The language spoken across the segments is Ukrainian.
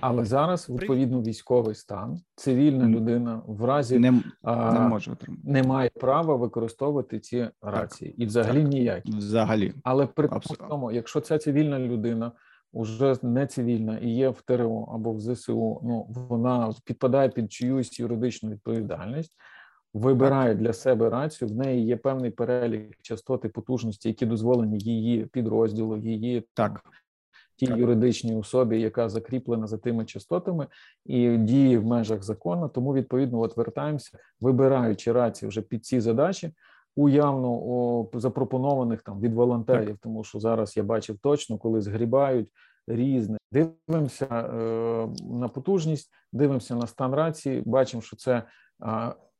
Але зараз відповідно військовий стан, цивільна людина в разі не, не може отримати. не має права використовувати ці рації, так, і взагалі так, ніякі. Взагалі, але при тому, якщо ця цивільна людина уже не цивільна і є в ТРО або в ЗСУ, ну вона підпадає під чиюсь юридичну відповідальність. Вибирає для себе рацію, в неї є певний перелік частоти потужності, які дозволені її підрозділу, її так тій юридичній особі, яка закріплена за тими частотами і діє в межах закону. Тому відповідно от вертаємося, вибираючи рацію вже під ці задачі. Уявно о, запропонованих там від волонтерів, так. тому що зараз я бачив точно, коли згрібають різне. Дивимося е, на потужність, дивимося на стан рації. Бачимо, що це е,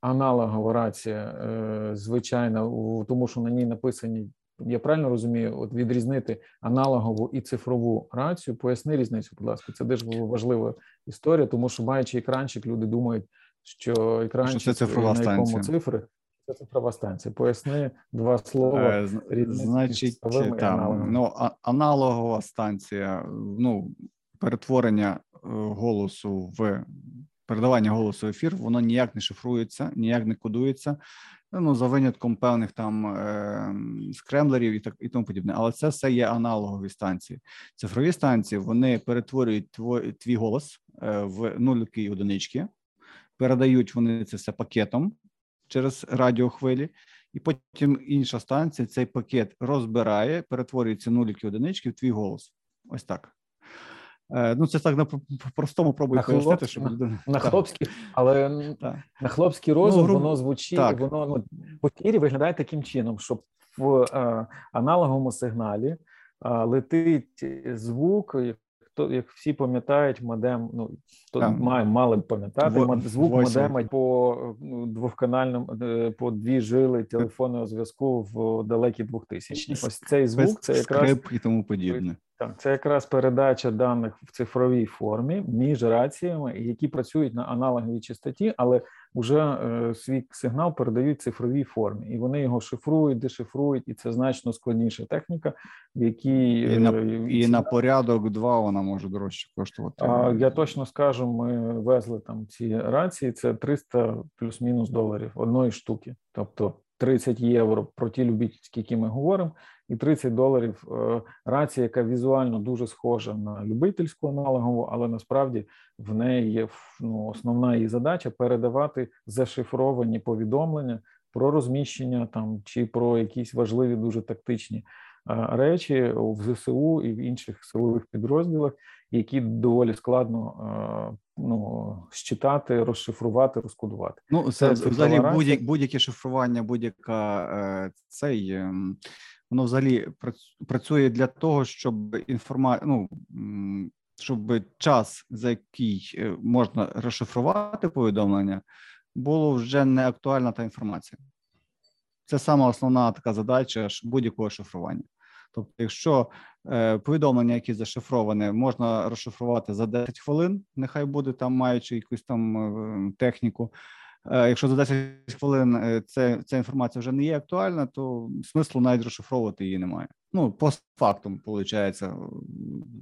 аналогова рація, е, звичайна, тому що на ній написані я правильно розумію, от відрізнити аналогову і цифрову рацію. Поясни різницю, будь ласка, це дуже важлива історія, тому що маючи екранчик, люди думають, що екранчик що це цифрова на якому станція. цифри. Це цифрова станція. Поясни два слова. Е, значить, там, ну, аналогова станція, ну, перетворення е, голосу в передавання голосу в ефір, воно ніяк не шифрується, ніяк не кодується ну за винятком певних там е, скремблерів і так і тому подібне. Але це все є аналогові станції. Цифрові станції вони перетворюють твій, твій голос е, в нульки і одинички, передають вони це все пакетом через радіохвилі. І потім інша станція цей пакет розбирає, перетворюється нуліки одинички в твій голос. Ось так. Е, ну, це так на простому пробую пояснити, щоб на, на хлопський, але так. на хлопський розум ну, воно звучить, так. воно ну, в ефірі виглядає таким чином, що в е, аналоговому сигналі е, летить звук, хто як всі пам'ятають, модем, ну то має мали б пам'ятати в, звук модема по ну, двохканальному е, по дві жили телефонного зв'язку в далекі 2000 Ось цей звук це якраз і тому подібне. Так, це якраз передача даних в цифровій формі між раціями, які працюють на аналоговій частоті, але вже е, свій сигнал передають в цифровій формі, і вони його шифрують, дешифрують, і це значно складніша техніка, в якій і на е, і на порядок два вона може дорожче коштувати. А я точно скажу, ми везли там ці рації. Це 300 плюс-мінус доларів одної штуки, тобто 30 євро про ті любительські, які ми говоримо і 30 доларів е, рація, яка візуально дуже схожа на любительську аналогову, але насправді в неї є ну, основна її задача передавати зашифровані повідомлення про розміщення там чи про якісь важливі дуже тактичні е, речі в ЗСУ і в інших силових підрозділах, які доволі складно е, ну щитати, розшифрувати, розкодувати. Ну це, це взагалі будь-яке будь-яке шифрування, будь-яка цей. Воно взагалі працює для того, щоб інформа... ну, щоб час, за який е, можна розшифрувати повідомлення, було вже не актуальна та інформація. Це саме основна така задача будь-якого шифрування. Тобто, якщо е, повідомлення, які зашифроване, можна розшифрувати за 10 хвилин, нехай буде там, маючи якусь там е, техніку, якщо за 10 хвилин е, це ця інформація вже не є актуальна, то смислу навіть розшифровувати її немає. Ну, постфактум, виходить,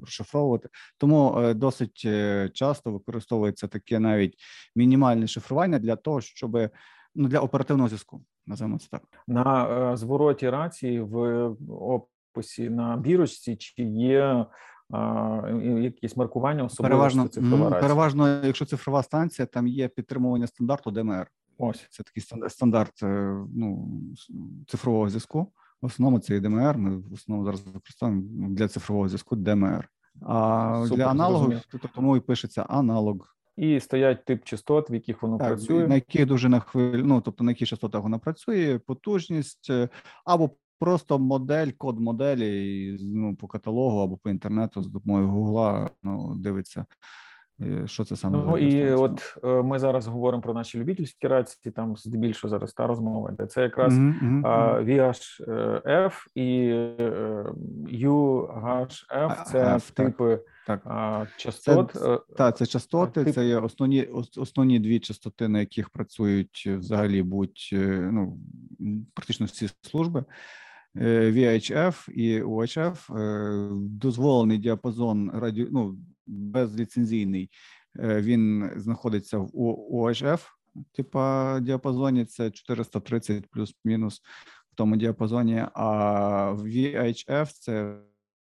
розшифровувати. Тому е, досить часто використовується таке навіть мінімальне шифрування для того, щоб ну для оперативного зв'язку. Називаємо це так на звороті рації в описі на бірочці, чи є якісь маркування особливо переважно, цифрова рація? Переважно, якщо цифрова станція, там є підтримування стандарту ДМР. Ось це такий стандарт е, ну, цифрового зв'язку. В основному це і ДМР. Ми в основному зараз використовуємо для цифрового зв'язку ДМР. А Супер, для аналогу тому і пишеться аналог. І стоять тип частот, в яких воно так, працює, на яких дуже на хвиль, ну тобто на яких частотах воно працює, потужність е, або просто модель, код моделі і, ну, по каталогу або по інтернету з допомогою Гугла ну, дивиться. Е, що це саме? Ну і от е, ми зараз говоримо про наші любительські рації, там здебільшого зараз та розмова йде. Це якраз mm-hmm, mm-hmm. VHF і UHF, це F, типи так, так. частот. Це, так, це частоти, тип... це є основні основні дві частоти, на яких працюють взагалі будь ну, практично всі служби. VHF і UHF дозволений діапазон раді... ну, безліцензійний. Він знаходиться в UHF, типа діапазоні. Це 430 плюс-мінус в тому діапазоні. А VHF це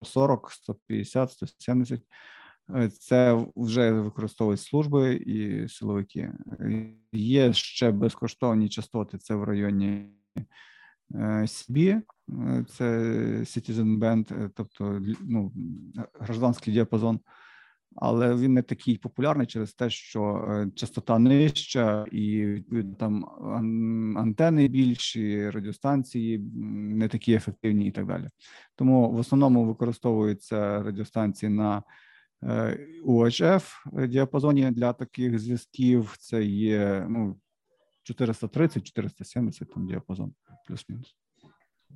40, 150, 170. Це вже використовують служби і силовики. Є ще безкоштовні частоти. Це в районі CB, це Citizen Band, тобто ну, гражданський діапазон але він не такий популярний через те, що е, частота нижча, і там антени більші, радіостанції не такі ефективні, і так далі. Тому в основному використовуються радіостанції на UHF е, діапазоні для таких зв'язків. Це є ну 430-470 там діапазон, плюс-мінус.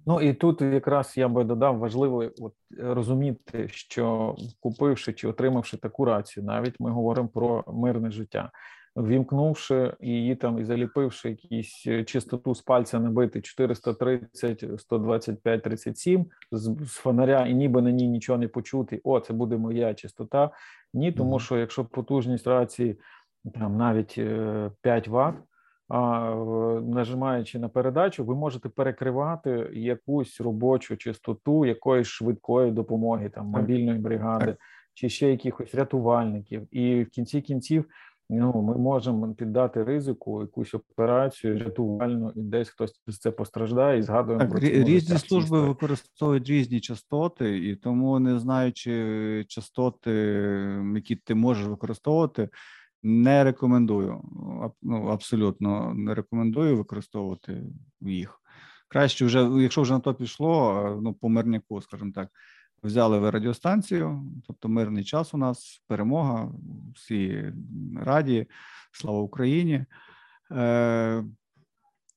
Ну і тут якраз я би додав важливо от розуміти, що купивши чи отримавши таку рацію, навіть ми говоримо про мирне життя, вімкнувши її там і заліпивши якісь чистоту з пальця набити 430, 125, 37 з, з фонаря, і ніби на ній нічого не почути. О, це буде моя чистота. Ні, тому що якщо потужність рації там навіть 5 е, Вт, нажимаючи на передачу, ви можете перекривати якусь робочу частоту якоїсь швидкої допомоги, там мобільної бригади чи ще якихось рятувальників, і в кінці кінців. Ну, ми можемо піддати ризику якусь операцію рятувальну, і десь хтось з це постраждає і згадуємо так, про різні служби використовують різні частоти, і тому не знаючи частоти, які ти можеш використовувати, не рекомендую. Ну, абсолютно не рекомендую використовувати їх. Краще вже, якщо вже на то пішло, ну по мирняку, скажімо так, взяли ви радіостанцію, тобто мирний час у нас, перемога, всі раді, слава Україні.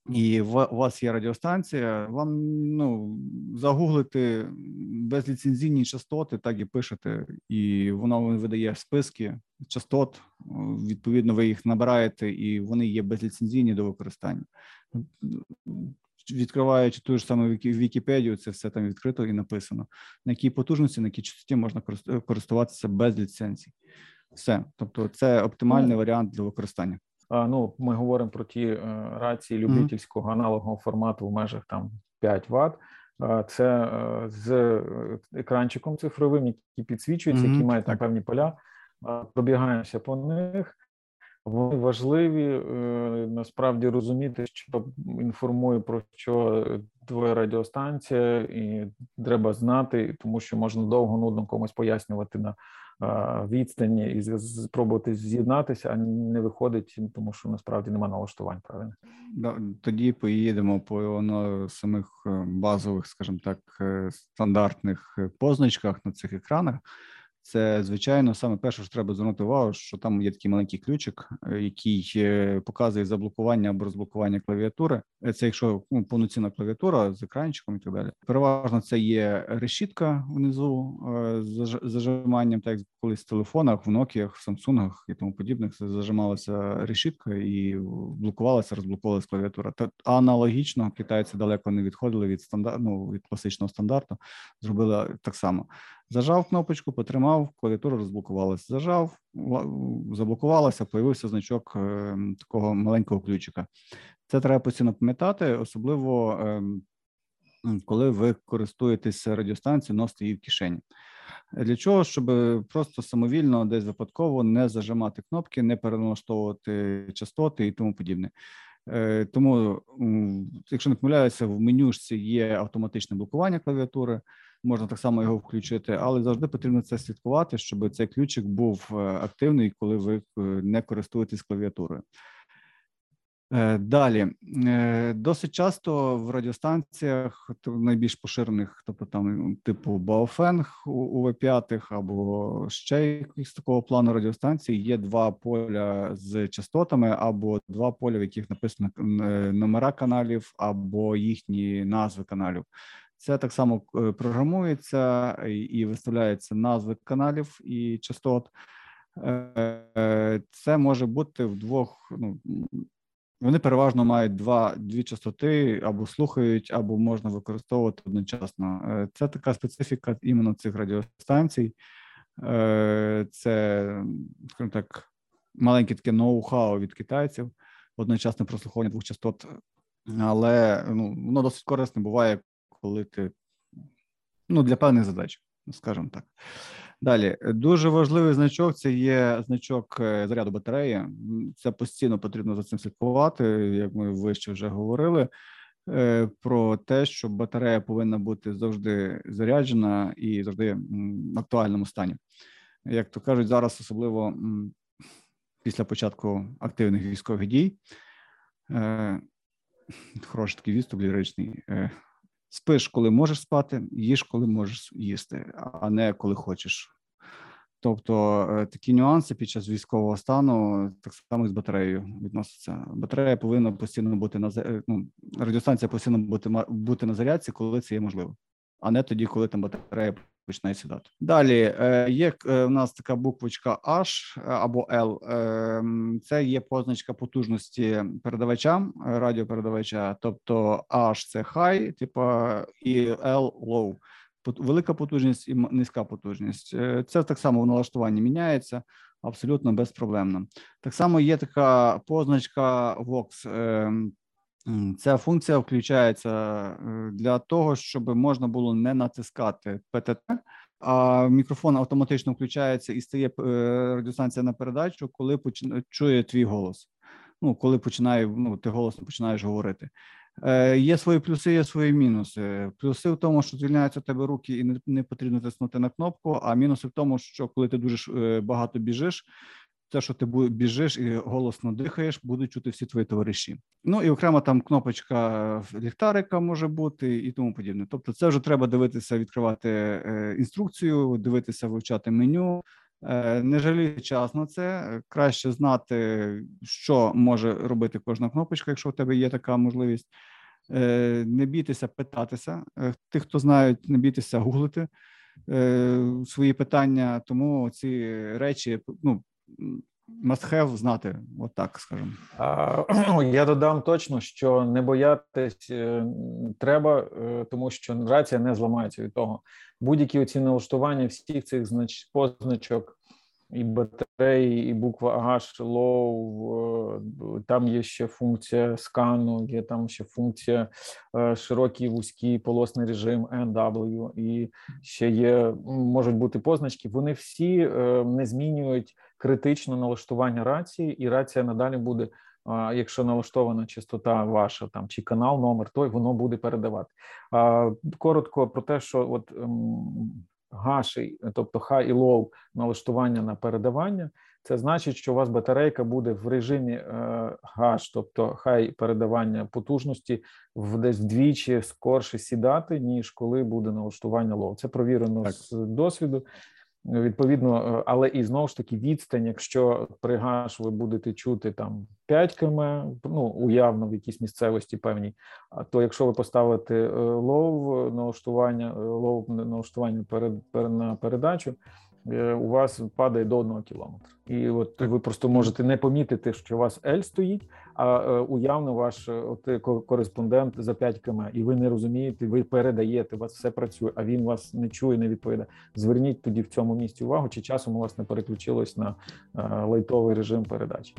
І у вас є радіостанція, вам ну загуглити безліцензійні частоти, так і пишете, і воно видає списки частот. Відповідно, ви їх набираєте, і вони є безліцензійні до використання. Відкриваючи ту ж саму Вікіпедію, це все там відкрито і написано. На якій потужності, на якій частоті можна користуватися без ліцензій. Все, тобто, це оптимальний варіант для використання. Ну, ми говоримо про ті е, рації любительського аналогового формату в межах там 5 Вт. Це е, з е, екранчиком цифровим, який підсвічується, які мають там певні поля. Пробігаємося по них. Вони важливі насправді розуміти, що інформує про що твоя радіостанція, і треба знати, тому що можна довго нудно комусь пояснювати на відстані і спробувати з'єднатися, а не виходить, тому що насправді немає налаштувань. Правильно тоді поїдемо по на самих е, базових, скажімо так, е, стандартних е, позначках на цих екранах. Це звичайно саме перше, що треба звернути увагу, що там є такий маленький ключик, е, який е, показує заблокування або розблокування клавіатури. Е, це якщо ну, повноцінна клавіатура з екранчиком і так далі. Переважно це є решітка внизу з зажиманням, так як колись в телефонах, в Nokia, в Samsung і тому подібних. зажималася решітка і блокувалася, розблокувалася клавіатура. Та аналогічно китайці далеко не відходили від стандарт, ну, від класичного стандарту. Зробили так само. Зажав кнопочку, потримав, клавіатура розблокувалася. Зажав, заблокувалася, появився значок е, такого маленького ключика. Це треба постійно пам'ятати, особливо е, коли ви користуєтеся радіостанцією, носите її в кишені. Для чого? Щоб просто самовільно, десь випадково не зажимати кнопки, не переналаштовувати частоти і тому подібне. Е, тому, якщо не помиляюся, в менюшці є автоматичне блокування клавіатури можна так само його включити, але завжди потрібно це слідкувати, щоб цей ключик був е, активний, коли ви е, не користуєтесь клавіатурою. Е, далі досить часто в радіостанціях найбільш поширених, тобто там типу Baofeng у В5 або ще якісь такого плану радіостанції, є два поля з частотами, або два поля, в яких написано номера каналів, або їхні назви каналів. Це так само е, програмується і виставляється назви каналів і частот. Е, це може бути в двох. Ну вони переважно мають два дві частоти або слухають, або можна використовувати одночасно. Е, це така специфіка іменно цих радіостанцій. Це, скажімо так, маленьке таке ноу-хау від китайців, одночасне прослуховування двох частот, але ну, воно досить корисне буває, коли ти ну, для певних задач, скажімо так. Далі дуже важливий значок це є значок е, заряду батареї. Це постійно потрібно за цим слідкувати, як ми вище вже говорили. Е, про те, що батарея повинна бути завжди заряджена і завжди в актуальному стані. Як то кажуть, зараз особливо після початку активних військових дій. Е, хороший такий відступ ліричний. Спиш, коли можеш спати, їж, коли можеш їсти, а не коли хочеш. Тобто е, такі нюанси під час військового стану так само і з батареєю відносяться. Батарея повинна постійно бути на е, ну, радіостанція постійно бути бути на зарядці, коли це є можливо, а не тоді, коли там батарея починає сідати. Далі е, є у нас така буквочка H або L. Це є позначка потужності передавача радіопередавача, тобто H – це high, типа і L – low велика потужність і низька потужність. Е, це так само в налаштуванні міняється абсолютно безпроблемно. Так само є така позначка Vox. Ця функція включається е, для того, щоб можна було не натискати ПТТ, а мікрофон автоматично включається і стає е, радіостанція на передачу, коли чує твій голос. Ну, коли починає, ну ти голосно починаєш говорити. Е, є свої плюси, є свої мінуси. Плюси в тому, що звільняються у тебе руки, і не, не потрібно тиснути на кнопку. А мінуси в тому, що коли ти дуже е, багато біжиш, те, що ти біжиш і голосно дихаєш, будуть чути всі твої товариші. Ну і окремо там кнопочка ліхтарика може бути і тому подібне. Тобто, це вже треба дивитися, відкривати е, інструкцію, дивитися, вивчати меню. Не жаліти час на це, краще знати, що може робити кожна кнопочка, якщо у тебе є така можливість. Е, не бійтеся питатися. Е, тих, хто знають, не бійтеся гуглити е, свої питання, тому ці речі ну, must have знати, от так скажемо. Я додам точно, що не боятись треба, тому що рація не зламається від того. Будь-які оці налаштування всіх цих знач позначок і батареї, і буква H, low, там є ще функція скану, є там ще функція е, широкий вузький полосний режим NW, і ще є можуть бути позначки. Вони всі е, не змінюють критично налаштування рації, і рація надалі буде. Якщо налаштована частота ваша там чи канал, номер, то воно буде передавати. Коротко про те, що от ем, гаші, тобто high і low налаштування на передавання, це значить, що у вас батарейка буде в режимі гаш, тобто хай передавання потужності в десь вдвічі скорше сідати, ніж коли буде налаштування low. Це провірено так. з досвіду. Відповідно, але і знову ж таки відстань, якщо при гаш ви будете чути там 5 км, ну уявно в якійсь місцевості певній, то якщо ви поставите лов налаштування, лов налаштування перед, на передачу, Е, у вас падає до одного кілометра, і от ви просто можете не помітити, що у вас L стоїть, а е, уявно ваш е, от кореспондент за 5 км, і ви не розумієте, ви передаєте, у вас все працює, а він вас не чує, не відповідає. Зверніть тоді в цьому місці увагу, чи часом у вас не переключилось на лайтовий режим передачі.